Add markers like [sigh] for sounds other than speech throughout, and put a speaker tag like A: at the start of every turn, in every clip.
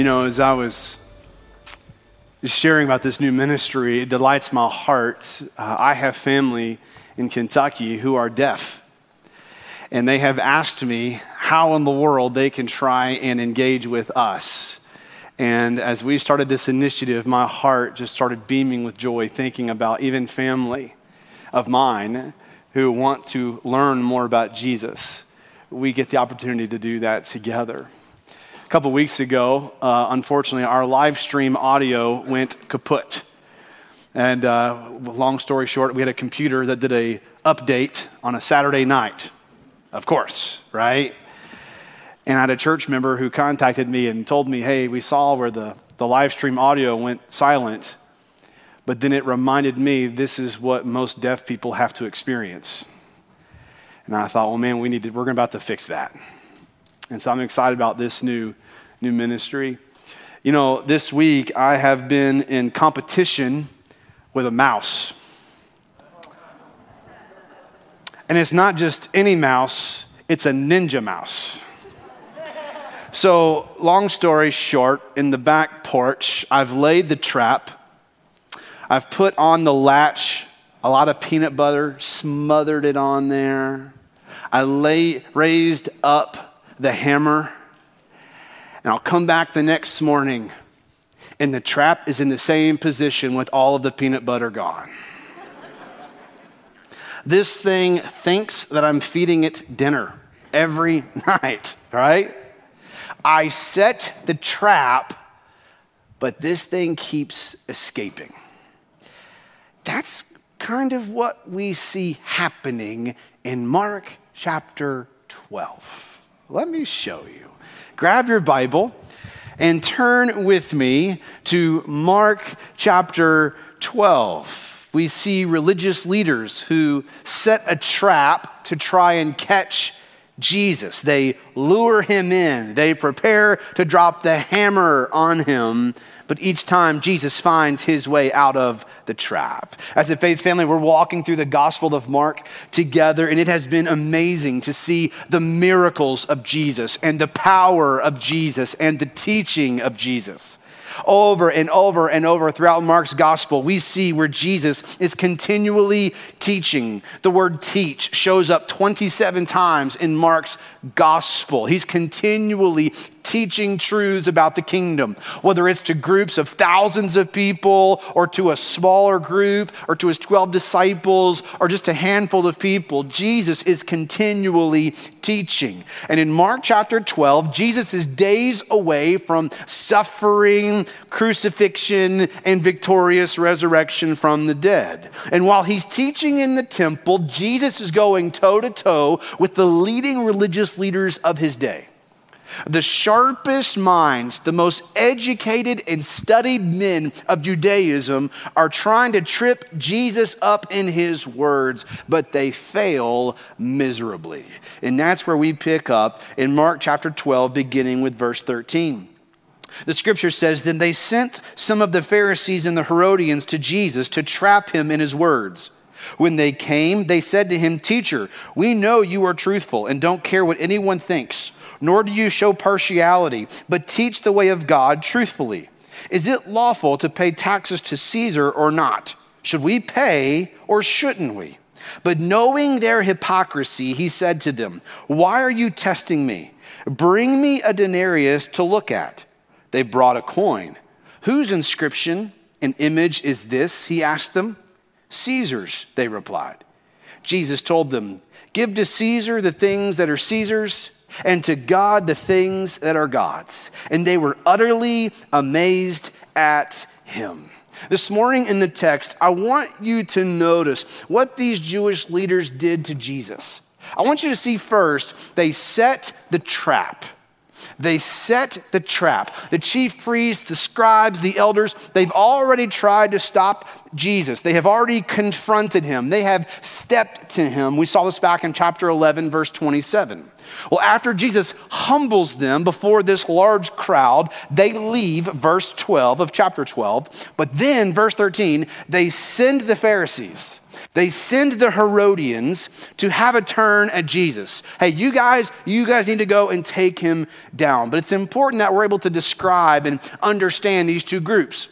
A: You know, as I was sharing about this new ministry, it delights my heart. Uh, I have family in Kentucky who are deaf. And they have asked me how in the world they can try and engage with us. And as we started this initiative, my heart just started beaming with joy, thinking about even family of mine who want to learn more about Jesus. We get the opportunity to do that together. Couple weeks ago, uh, unfortunately, our live stream audio went kaput. And uh, long story short, we had a computer that did a update on a Saturday night. Of course, right? And I had a church member who contacted me and told me, hey, we saw where the, the live stream audio went silent. But then it reminded me this is what most deaf people have to experience. And I thought, well, man, we need to, we're about to fix that. And so I'm excited about this new, new ministry. You know, this week I have been in competition with a mouse. And it's not just any mouse, it's a ninja mouse. So, long story short, in the back porch, I've laid the trap. I've put on the latch a lot of peanut butter, smothered it on there. I lay, raised up the hammer, and I'll come back the next morning, and the trap is in the same position with all of the peanut butter gone. this thing thinks that I'm feeding it dinner every [laughs] night, right? I set the trap, but this thing keeps escaping. That's kind of what we see happening in Mark chapter 12. Let me show you. Grab your Bible and turn with me to Mark chapter 12. We see religious leaders who set a trap to try and catch Jesus. They lure him in, they prepare to drop the hammer on him. But each time, Jesus finds his way out of the trap. As a faith family, we're walking through the Gospel of Mark together, and it has been amazing to see the miracles of Jesus and the power of Jesus and the teaching of Jesus. Over and over and over throughout Mark's gospel, we see where Jesus is continually teaching. The word teach shows up 27 times in Mark's gospel. He's continually teaching truths about the kingdom, whether it's to groups of thousands of people or to a smaller group or to his 12 disciples or just a handful of people. Jesus is continually teaching. And in Mark chapter 12, Jesus is days away from suffering, crucifixion, and victorious resurrection from the dead. And while he's teaching in the temple, Jesus is going toe to toe with the leading religious leaders of his day. The sharpest minds, the most educated and studied men of Judaism are trying to trip Jesus up in his words, but they fail miserably. And that's where we pick up in Mark chapter 12, beginning with verse 13. The scripture says, Then they sent some of the Pharisees and the Herodians to Jesus to trap him in his words. When they came, they said to him, Teacher, we know you are truthful and don't care what anyone thinks nor do you show partiality, but teach the way of God truthfully. Is it lawful to pay taxes to Caesar or not? Should we pay or shouldn't we? But knowing their hypocrisy, he said to them, Why are you testing me? Bring me a denarius to look at. They brought a coin. Whose inscription and image is this? He asked them. Caesar's, they replied. Jesus told them, Give to Caesar the things that are Caesar's and to God the things that are God's. And they were utterly amazed at him. This morning in the text, I want you to notice what these Jewish leaders did to Jesus. I want you to see first, they set the trap. They set the trap. The chief priests, the scribes, the elders, they've already tried to stop Jesus. They have already confronted him. They have stepped to him. We saw this back in chapter 11, verse 27. Well, after Jesus humbles them before this large crowd, they leave, verse 12 of chapter 12. But then, verse 13, they send the Pharisees. They send the Herodians to have a turn at Jesus. Hey, you guys, you guys need to go and take him down. But it's important that we're able to describe and understand these two groups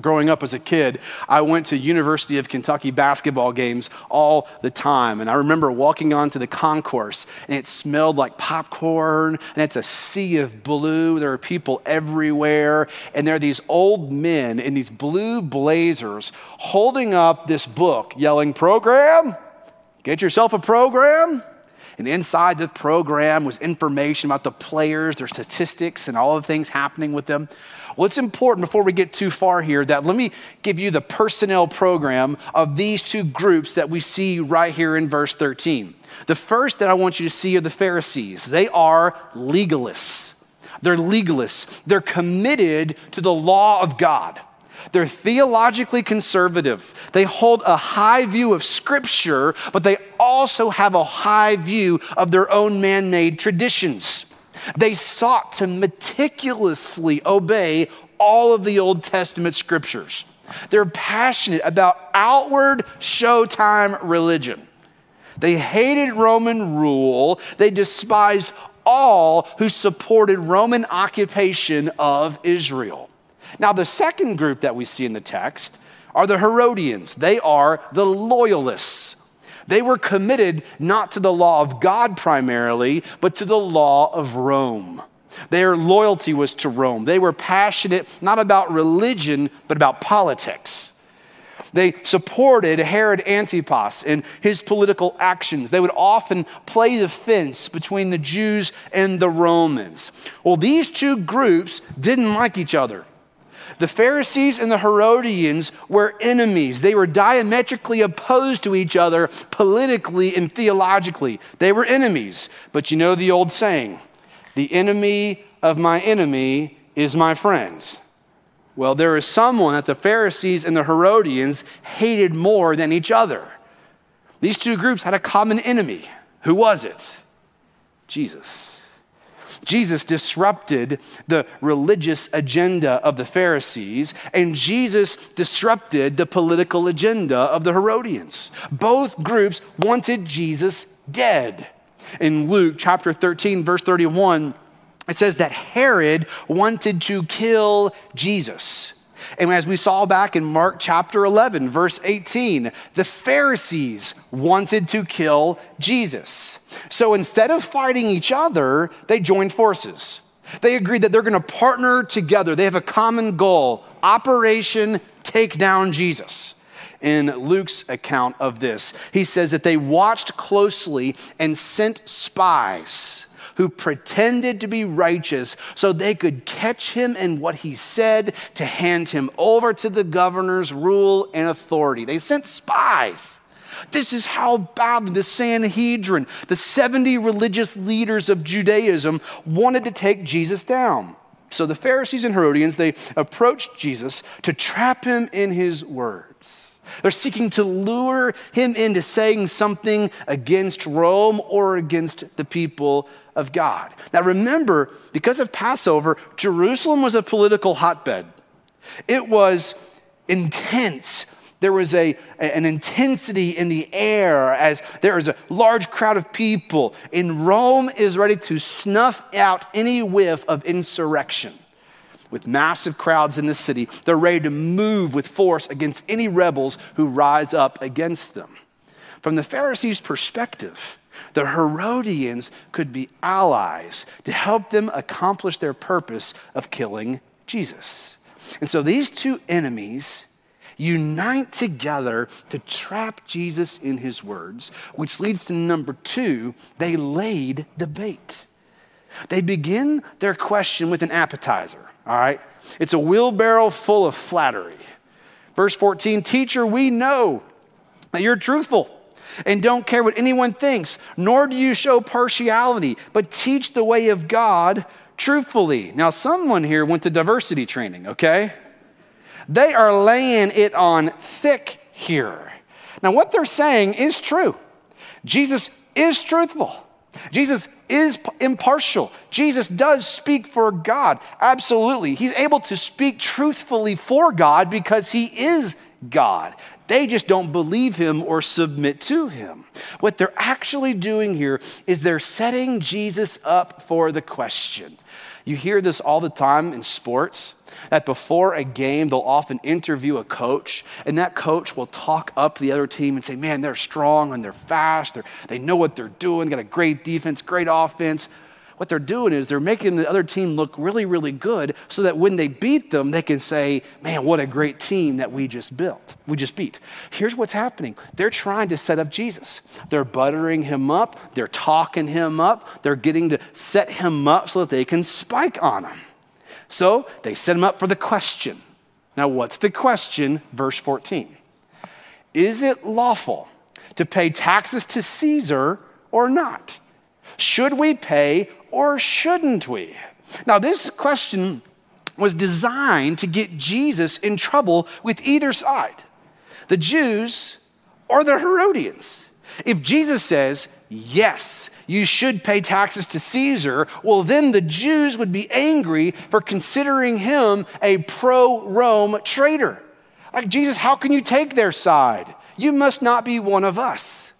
A: growing up as a kid i went to university of kentucky basketball games all the time. And i remember walking onto the concourse and it smelled like popcorn and it's a sea of blue. There are people everywhere and there are these old men in these blue blazers holding up this book yelling program? Get yourself a program? And inside the program was information about the players, their statistics, and all the things happening with them. Well, it's important before we get too far here that let me give you the personnel program of these two groups that we see right here in verse 13. The first that I want you to see are the Pharisees. They are legalists. They're legalists. They're committed to the law of God. They're theologically conservative. They hold a high view of Scripture, but they also have a high view of their own man made traditions. They sought to meticulously obey all of the Old Testament scriptures. They're passionate about outward showtime religion. They hated Roman rule. They despised all who supported Roman occupation of Israel. Now, the second group that we see in the text are the Herodians. They are the loyalists. They were committed not to the law of God primarily, but to the law of Rome. Their loyalty was to Rome. They were passionate not about religion, but about politics. They supported Herod Antipas in his political actions. They would often play the fence between the Jews and the Romans. Well, these two groups didn't like each other. The Pharisees and the Herodians were enemies. They were diametrically opposed to each other politically and theologically. They were enemies. But you know the old saying the enemy of my enemy is my friend. Well, there is someone that the Pharisees and the Herodians hated more than each other. These two groups had a common enemy. Who was it? Jesus. Jesus disrupted the religious agenda of the Pharisees, and Jesus disrupted the political agenda of the Herodians. Both groups wanted Jesus dead. In Luke chapter 13, verse 31, it says that Herod wanted to kill Jesus. And as we saw back in Mark chapter 11, verse 18, the Pharisees wanted to kill Jesus. So instead of fighting each other, they joined forces. They agreed that they're going to partner together. They have a common goal Operation Take Down Jesus. In Luke's account of this, he says that they watched closely and sent spies who pretended to be righteous so they could catch him in what he said to hand him over to the governor's rule and authority. They sent spies. This is how badly the Sanhedrin, the 70 religious leaders of Judaism, wanted to take Jesus down. So the Pharisees and Herodians, they approached Jesus to trap him in his words. They're seeking to lure him into saying something against Rome or against the people of God. Now remember, because of Passover, Jerusalem was a political hotbed. It was intense. There was a, an intensity in the air as there is a large crowd of people. And Rome is ready to snuff out any whiff of insurrection. With massive crowds in the city, they're ready to move with force against any rebels who rise up against them. From the Pharisees' perspective, the Herodians could be allies to help them accomplish their purpose of killing Jesus. And so these two enemies unite together to trap Jesus in his words, which leads to number two, they laid the bait. They begin their question with an appetizer, all right? It's a wheelbarrow full of flattery. Verse 14, teacher, we know that you're truthful and don't care what anyone thinks, nor do you show partiality, but teach the way of God truthfully. Now, someone here went to diversity training, okay? They are laying it on thick here. Now, what they're saying is true. Jesus is truthful. Jesus is impartial. Jesus does speak for God. Absolutely. He's able to speak truthfully for God because he is God. They just don't believe him or submit to him. What they're actually doing here is they're setting Jesus up for the question. You hear this all the time in sports that before a game, they'll often interview a coach, and that coach will talk up the other team and say, Man, they're strong and they're fast. They're, they know what they're doing, got a great defense, great offense. What they're doing is they're making the other team look really, really good so that when they beat them, they can say, Man, what a great team that we just built, we just beat. Here's what's happening they're trying to set up Jesus. They're buttering him up, they're talking him up, they're getting to set him up so that they can spike on him. So they set him up for the question. Now, what's the question? Verse 14 Is it lawful to pay taxes to Caesar or not? Should we pay or shouldn't we? Now, this question was designed to get Jesus in trouble with either side the Jews or the Herodians. If Jesus says, yes, you should pay taxes to Caesar, well, then the Jews would be angry for considering him a pro Rome traitor. Like, Jesus, how can you take their side? You must not be one of us.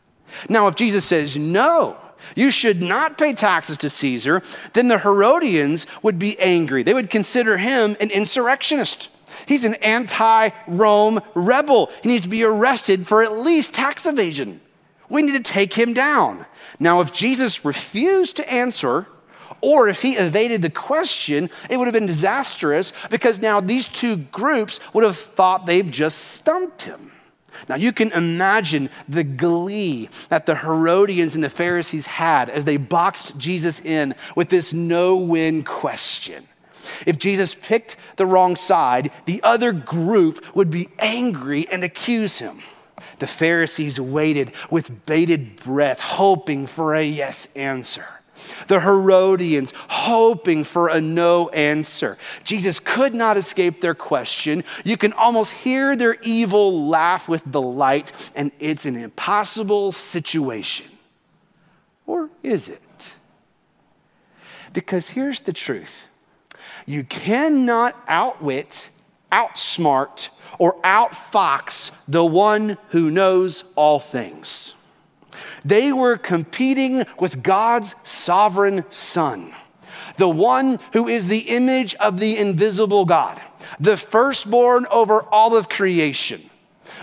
A: Now, if Jesus says, no, you should not pay taxes to Caesar, then the Herodians would be angry. They would consider him an insurrectionist. He's an anti Rome rebel. He needs to be arrested for at least tax evasion. We need to take him down. Now, if Jesus refused to answer, or if he evaded the question, it would have been disastrous because now these two groups would have thought they've just stumped him. Now, you can imagine the glee that the Herodians and the Pharisees had as they boxed Jesus in with this no win question. If Jesus picked the wrong side, the other group would be angry and accuse him. The Pharisees waited with bated breath, hoping for a yes answer. The Herodians hoping for a no answer. Jesus could not escape their question. You can almost hear their evil laugh with delight, and it's an impossible situation. Or is it? Because here's the truth you cannot outwit, outsmart, or outfox the one who knows all things. They were competing with God's sovereign Son, the one who is the image of the invisible God, the firstborn over all of creation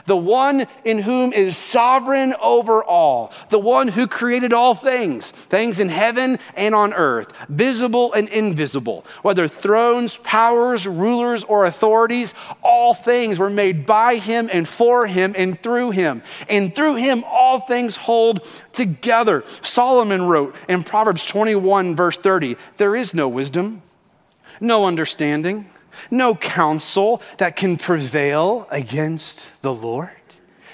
A: the one in whom is sovereign over all, the one who created all things, things in heaven and on earth, visible and invisible, whether thrones, powers, rulers, or authorities, all things were made by him and for him and through him. And through him, all things hold together. Solomon wrote in Proverbs 21, verse 30, There is no wisdom, no understanding no counsel that can prevail against the Lord.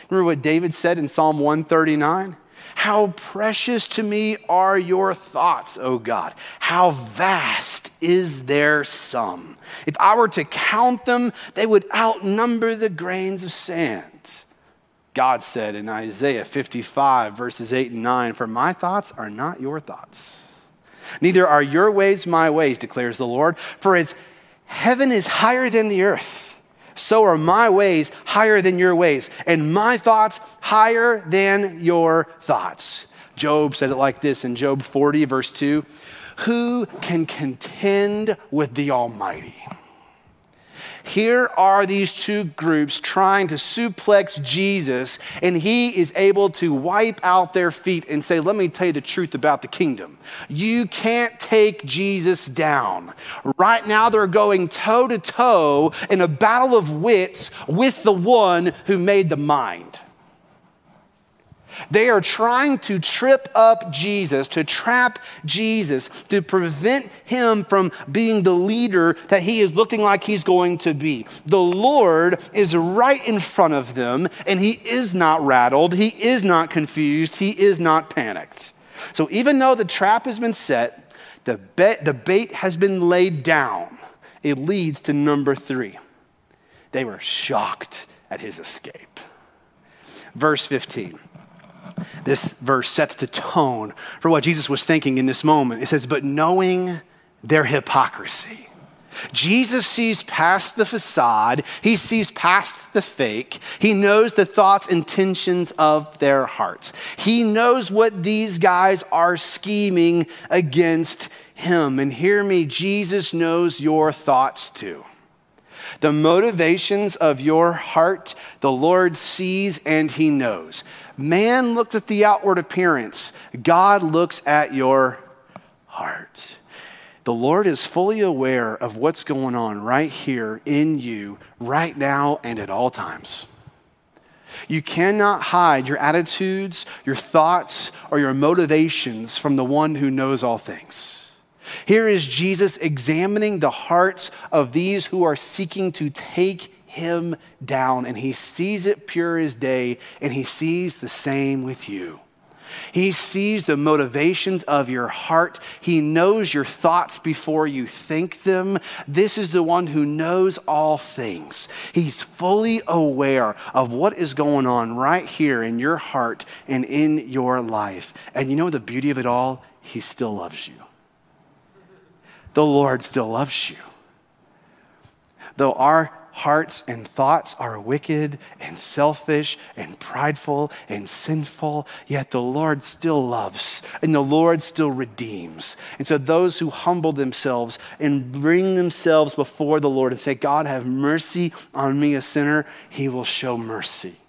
A: Remember what David said in Psalm 139? How precious to me are your thoughts, O God. How vast is their sum. If I were to count them, they would outnumber the grains of sand. God said in Isaiah 55, verses 8 and 9, For my thoughts are not your thoughts, neither are your ways my ways, declares the Lord. For as Heaven is higher than the earth. So are my ways higher than your ways, and my thoughts higher than your thoughts. Job said it like this in Job 40, verse 2 Who can contend with the Almighty? Here are these two groups trying to suplex Jesus, and he is able to wipe out their feet and say, Let me tell you the truth about the kingdom. You can't take Jesus down. Right now, they're going toe to toe in a battle of wits with the one who made the mind. They are trying to trip up Jesus, to trap Jesus, to prevent him from being the leader that he is looking like he's going to be. The Lord is right in front of them, and he is not rattled, he is not confused, he is not panicked. So even though the trap has been set, the, the bait has been laid down, it leads to number three. They were shocked at his escape. Verse 15. This verse sets the tone for what Jesus was thinking in this moment. It says, But knowing their hypocrisy. Jesus sees past the facade, he sees past the fake. He knows the thoughts, intentions of their hearts. He knows what these guys are scheming against him. And hear me, Jesus knows your thoughts too. The motivations of your heart, the Lord sees and he knows. Man looks at the outward appearance, God looks at your heart. The Lord is fully aware of what's going on right here in you, right now, and at all times. You cannot hide your attitudes, your thoughts, or your motivations from the one who knows all things. Here is Jesus examining the hearts of these who are seeking to take him down, and he sees it pure as day, and he sees the same with you. He sees the motivations of your heart. He knows your thoughts before you think them. This is the one who knows all things. He's fully aware of what is going on right here in your heart and in your life. And you know the beauty of it all? He still loves you. The Lord still loves you. Though our hearts and thoughts are wicked and selfish and prideful and sinful, yet the Lord still loves and the Lord still redeems. And so, those who humble themselves and bring themselves before the Lord and say, God, have mercy on me, a sinner, he will show mercy.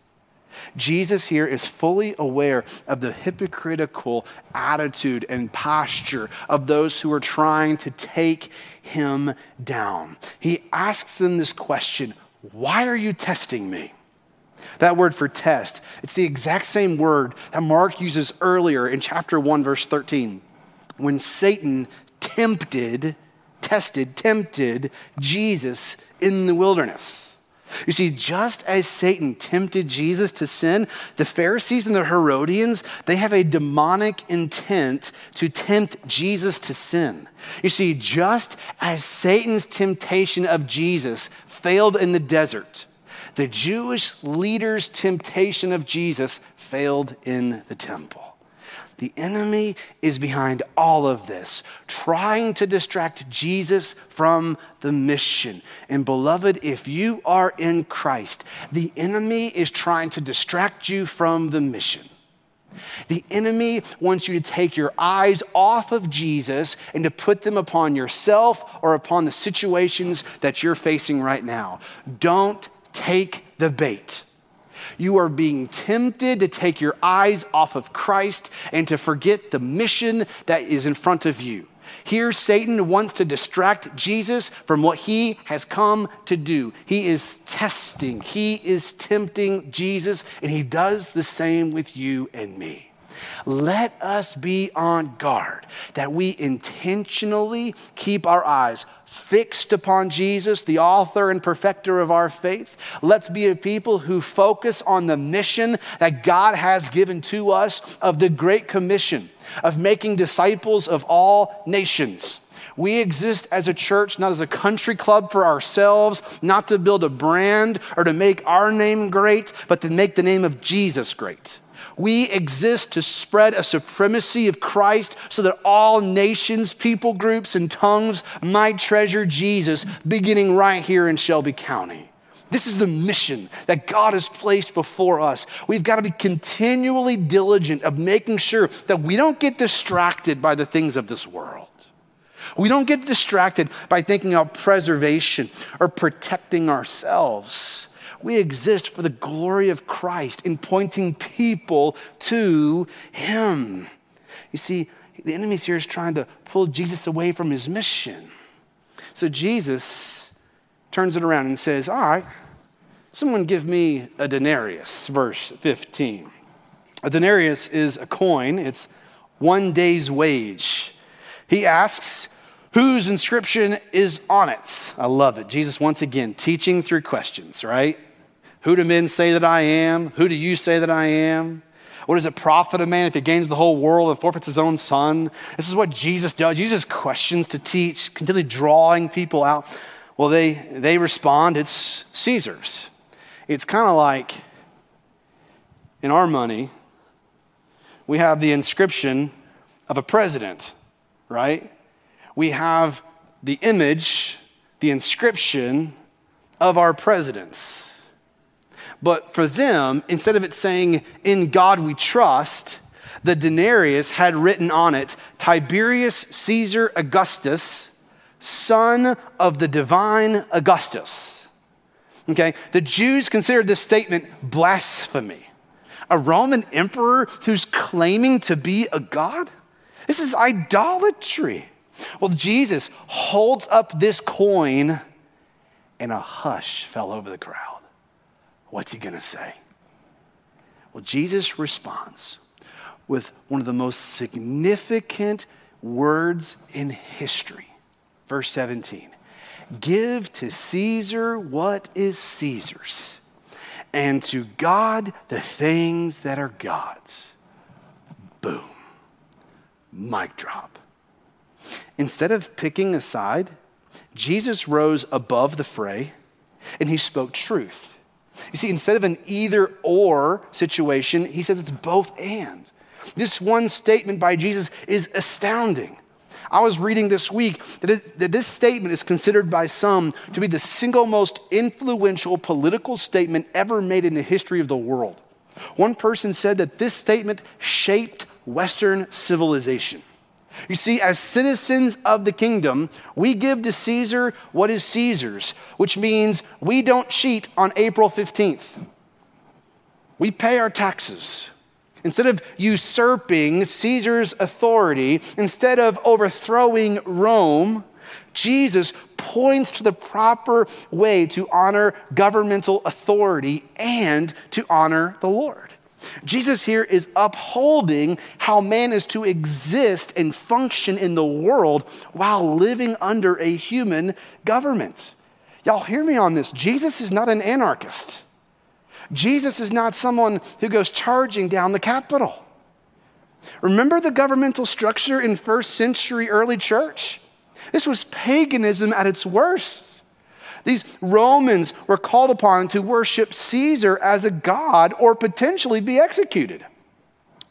A: Jesus here is fully aware of the hypocritical attitude and posture of those who are trying to take him down. He asks them this question Why are you testing me? That word for test, it's the exact same word that Mark uses earlier in chapter 1, verse 13, when Satan tempted, tested, tempted Jesus in the wilderness. You see, just as Satan tempted Jesus to sin, the Pharisees and the Herodians, they have a demonic intent to tempt Jesus to sin. You see, just as Satan's temptation of Jesus failed in the desert, the Jewish leaders' temptation of Jesus failed in the temple. The enemy is behind all of this, trying to distract Jesus from the mission. And beloved, if you are in Christ, the enemy is trying to distract you from the mission. The enemy wants you to take your eyes off of Jesus and to put them upon yourself or upon the situations that you're facing right now. Don't take the bait. You are being tempted to take your eyes off of Christ and to forget the mission that is in front of you. Here, Satan wants to distract Jesus from what he has come to do. He is testing, he is tempting Jesus, and he does the same with you and me. Let us be on guard that we intentionally keep our eyes fixed upon Jesus, the author and perfecter of our faith. Let's be a people who focus on the mission that God has given to us of the Great Commission of making disciples of all nations. We exist as a church, not as a country club for ourselves, not to build a brand or to make our name great, but to make the name of Jesus great. We exist to spread a supremacy of Christ so that all nations, people groups, and tongues might treasure Jesus, beginning right here in Shelby County. This is the mission that God has placed before us. We've got to be continually diligent of making sure that we don't get distracted by the things of this world. We don't get distracted by thinking about preservation or protecting ourselves. We exist for the glory of Christ in pointing people to Him. You see, the enemy here is trying to pull Jesus away from his mission. So Jesus turns it around and says, All right, someone give me a denarius, verse 15. A denarius is a coin, it's one day's wage. He asks, Whose inscription is on it? I love it. Jesus, once again, teaching through questions, right? Who do men say that I am? Who do you say that I am? What does it profit a man if he gains the whole world and forfeits his own son? This is what Jesus does. He uses questions to teach, continually drawing people out. Well, they, they respond, it's Caesar's. It's kind of like in our money, we have the inscription of a president, right? We have the image the inscription of our presidents. But for them, instead of it saying, In God we trust, the denarius had written on it, Tiberius Caesar Augustus, son of the divine Augustus. Okay, the Jews considered this statement blasphemy. A Roman emperor who's claiming to be a god? This is idolatry. Well, Jesus holds up this coin, and a hush fell over the crowd. What's he going to say? Well, Jesus responds with one of the most significant words in history. Verse 17 Give to Caesar what is Caesar's, and to God the things that are God's. Boom. Mic drop. Instead of picking a side, Jesus rose above the fray and he spoke truth. You see, instead of an either or situation, he says it's both and. This one statement by Jesus is astounding. I was reading this week that, that, this statement is considered by some to be the single most influential political statement ever made in the history of the world. One person said that this statement shaped Western civilization. You see, as citizens of the kingdom, we give to Caesar what is Caesar's, which means we don't cheat on April 15th. We pay our taxes. Instead of usurping Caesar's authority, instead of overthrowing Rome, Jesus points to the proper way to honor governmental authority and to honor the Lord. Jesus here is upholding how man is to exist and function in the world while living under a human government. Y'all hear me on this. Jesus is not an anarchist. Jesus is not someone who goes charging down the Capitol. Remember the governmental structure in first century early church? This was paganism at its worst. These Romans were called upon to worship Caesar as a god or potentially be executed.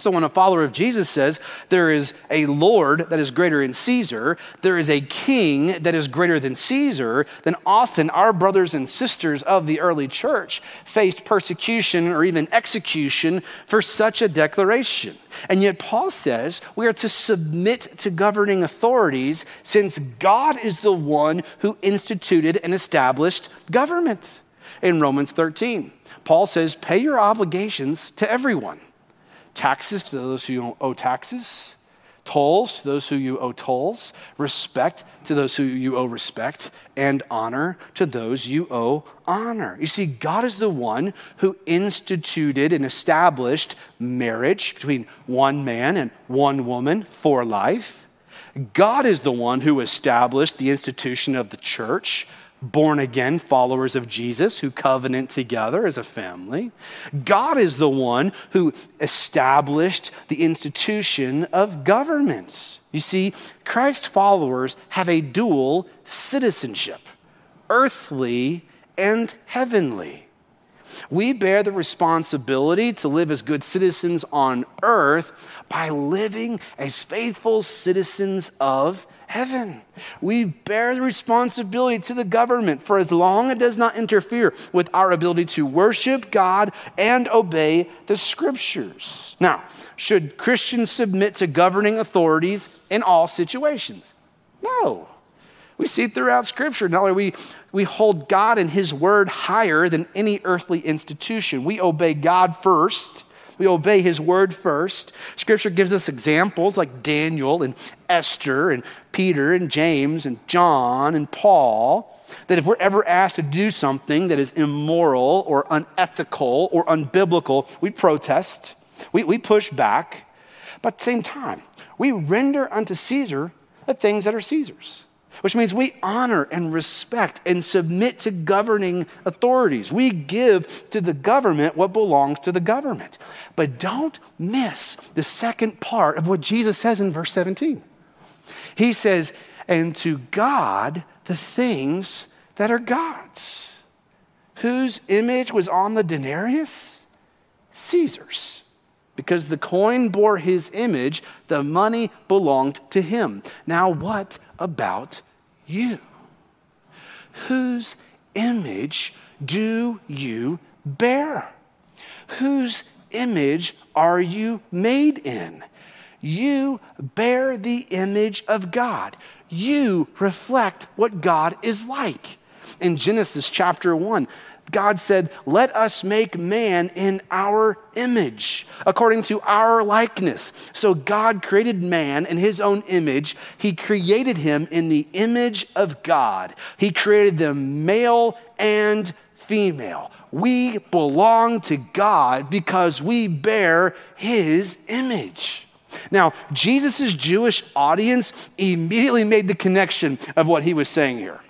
A: So when a follower of Jesus says there is a Lord that is greater than Caesar, there is a king that is greater than Caesar, then often our brothers and sisters of the early church faced persecution or even execution for such a declaration. And yet Paul says we are to submit to governing authorities since God is the one who instituted and established government. In Romans 13, Paul says, pay your obligations to everyone taxes to those who owe taxes, tolls to those who you owe tolls, respect to those who you owe respect, and honor to those you owe honor. You see, God is the one who instituted and established marriage between one man and one woman for life. God is the one who established the institution of the church born again followers of Jesus who covenant together as a family. God is the one who established the institution of governments. You see, Christ followers have a dual citizenship earthly and heavenly. We bear the responsibility to live as good citizens on earth by living as faithful citizens of heaven. We bear the responsibility to the government for as long as it does not interfere with our ability to worship God and obey the scriptures. Now, should Christians submit to governing authorities in all situations? No. We see throughout Scripture. Not only we, we hold God and His Word higher than any earthly institution, we obey God first we obey his word first. Scripture gives us examples like Daniel and Esther and Peter and James and John and Paul that if we're ever asked to do something that is immoral or unethical or unbiblical, we protest, we, we push back. But at the same time, we render unto Caesar the things that are Caesar's which means we honor and respect and submit to governing authorities. We give to the government what belongs to the government. But don't miss the second part of what Jesus says in verse 17. He says, And to God the things that are God's. Whose image was on the denarius? Caesar's. Because the coin bore his image, the money belonged to him. Now, what about you. Whose image do you bear? Whose image are you made in? You bear the image of God. You reflect what God is like. In Genesis chapter 1, God said, Let us make man in our image, according to our likeness. So God created man in his own image. He created him in the image of God. He created them male and female. We belong to God because we bear his image. Now, Jesus' Jewish audience immediately made the connection of what he was saying here.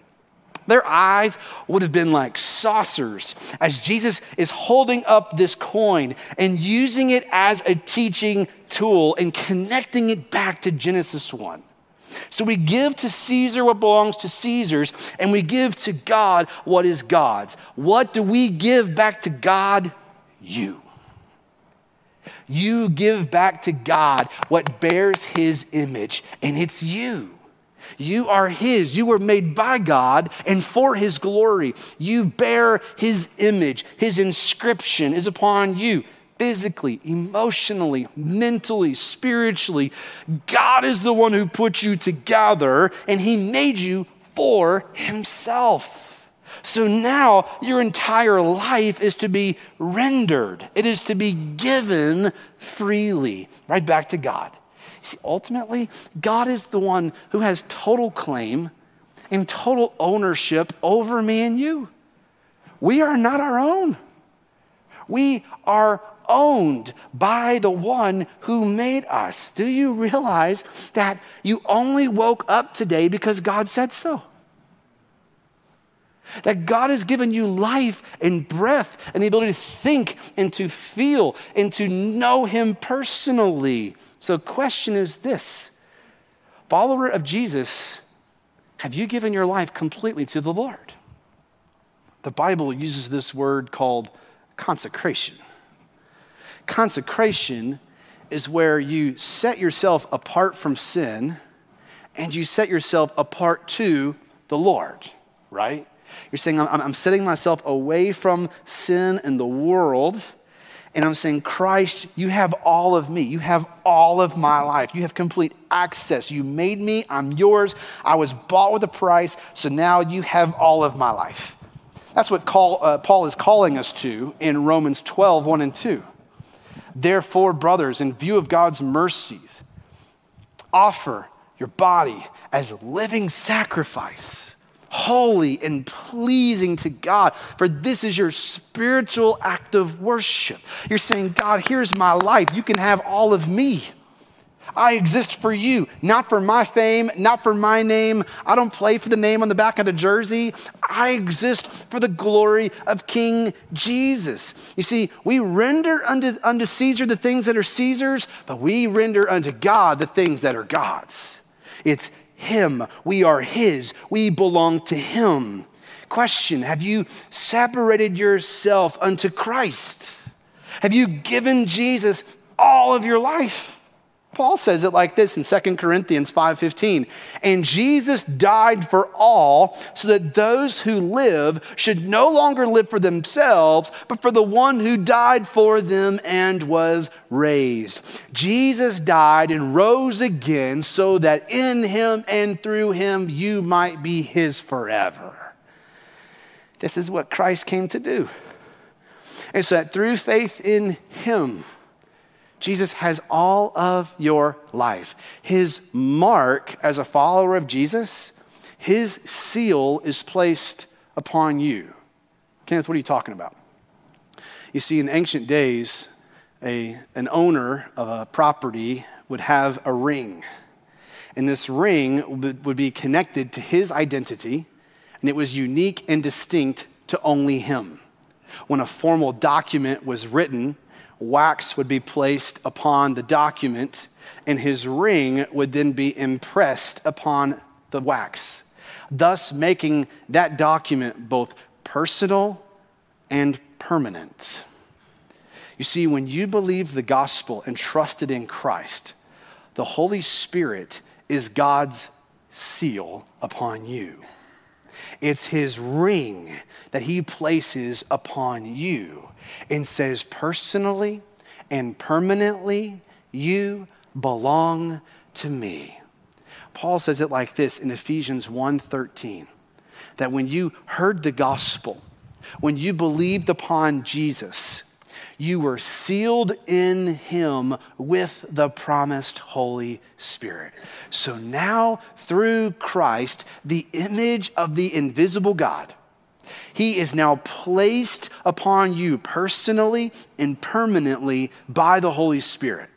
A: Their eyes would have been like saucers as Jesus is holding up this coin and using it as a teaching tool and connecting it back to Genesis 1. So we give to Caesar what belongs to Caesar's, and we give to God what is God's. What do we give back to God? You. You give back to God what bears his image, and it's you. You are His. You were made by God and for His glory. You bear His image. His inscription is upon you physically, emotionally, mentally, spiritually. God is the one who put you together and He made you for Himself. So now your entire life is to be rendered, it is to be given freely, right back to God. See, ultimately, God is the one who has total claim and total ownership over me and you. We are not our own. We are owned by the one who made us. Do you realize that you only woke up today because God said so? That God has given you life and breath and the ability to think and to feel and to know Him personally. So, question is this follower of Jesus, have you given your life completely to the Lord? The Bible uses this word called consecration. Consecration is where you set yourself apart from sin and you set yourself apart to the Lord, right? You're saying, I'm, I'm setting myself away from sin and the world. And I'm saying, Christ, you have all of me. You have all of my life. You have complete access. You made me. I'm yours. I was bought with a price. So now you have all of my life. That's what call, uh, Paul is calling us to in Romans 12, 1 and 2. Therefore, brothers, in view of God's mercies, offer your body as a living sacrifice, holy and pleasing to God, for this is your spiritual act of worship. You're saying, God, here's my life. You can have all of me. I exist for you, not for my fame, not for my name. I don't play for the name on the back of the jersey. I exist for the glory of King Jesus. You see, we render unto, unto Caesar the things that are Caesar's, but we render unto God the things that are God's. It's Him. We are His. We belong to Him. Question Have you separated yourself unto Christ? Have you given Jesus all of your life? Paul says it like this in 2 Corinthians 5:15. And Jesus died for all so that those who live should no longer live for themselves, but for the one who died for them and was raised. Jesus died and rose again so that in him and through him you might be his forever. This is what Christ came to do. And so that through faith in him, Jesus has all of your life. His mark as a follower of Jesus, his seal is placed upon you. Kenneth, what are you talking about? You see, in ancient days, a, an owner of a property would have a ring. And this ring would, would be connected to his identity, and it was unique and distinct to only him. When a formal document was written, wax would be placed upon the document, and his ring would then be impressed upon the wax, thus making that document both personal and permanent. You see, when you believe the gospel and trusted in Christ, the Holy Spirit is God's seal upon you. It's his ring that he places upon you and says, personally and permanently, you belong to me. Paul says it like this in Ephesians 1:13 that when you heard the gospel, when you believed upon Jesus, you were sealed in him with the promised Holy Spirit. So now, through Christ, the image of the invisible God, he is now placed upon you personally and permanently by the Holy Spirit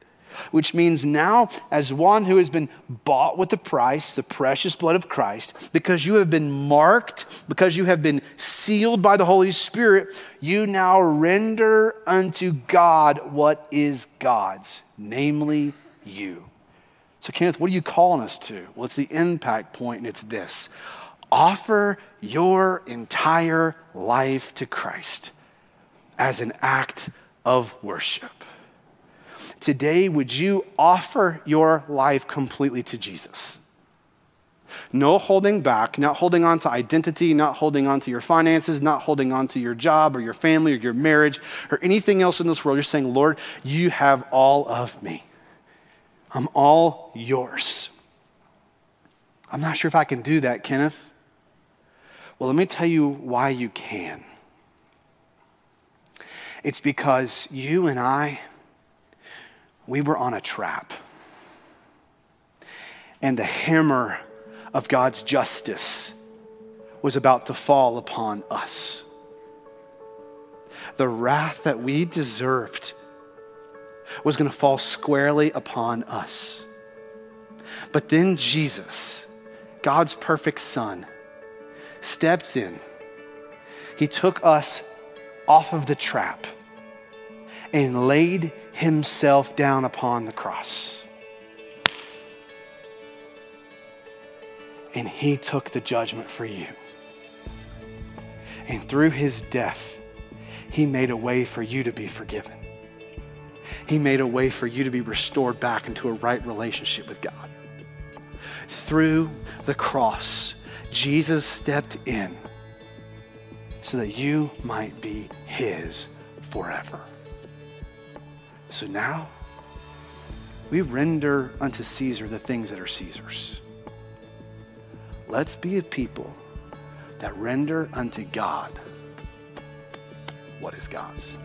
A: which means now, as one who has been bought with the price, the precious blood of Christ, because you have been marked, because you have been sealed by the Holy Spirit, you now render unto God what is God's, namely you. So, Kenneth, what are you calling us to? Well, it's the impact point, and it's this offer your entire life to Christ as an act of worship. Today, would you offer your life completely to Jesus? No holding back, not holding on to identity, not holding on to your finances, not holding on to your job or your family or your marriage or anything else in this world. You're saying, Lord, you have all of me. I'm all yours. I'm not sure if I can do that, Kenneth. Well, let me tell you why you can. It's because you and I, we were on a trap. And the hammer of God's justice was about to fall upon us. The wrath that we deserved was going to fall squarely upon us. But then Jesus, God's perfect Son, stepped in. He took us off of the trap and laid himself down upon the cross. And he took the judgment for you. And through his death, he made a way for you to be forgiven. He made a way for you to be restored back into a right relationship with God. Through the cross, Jesus stepped in so that you might be his forever. So now we render unto Caesar the things that are Caesar's. Let's be a people that render unto God what is God's.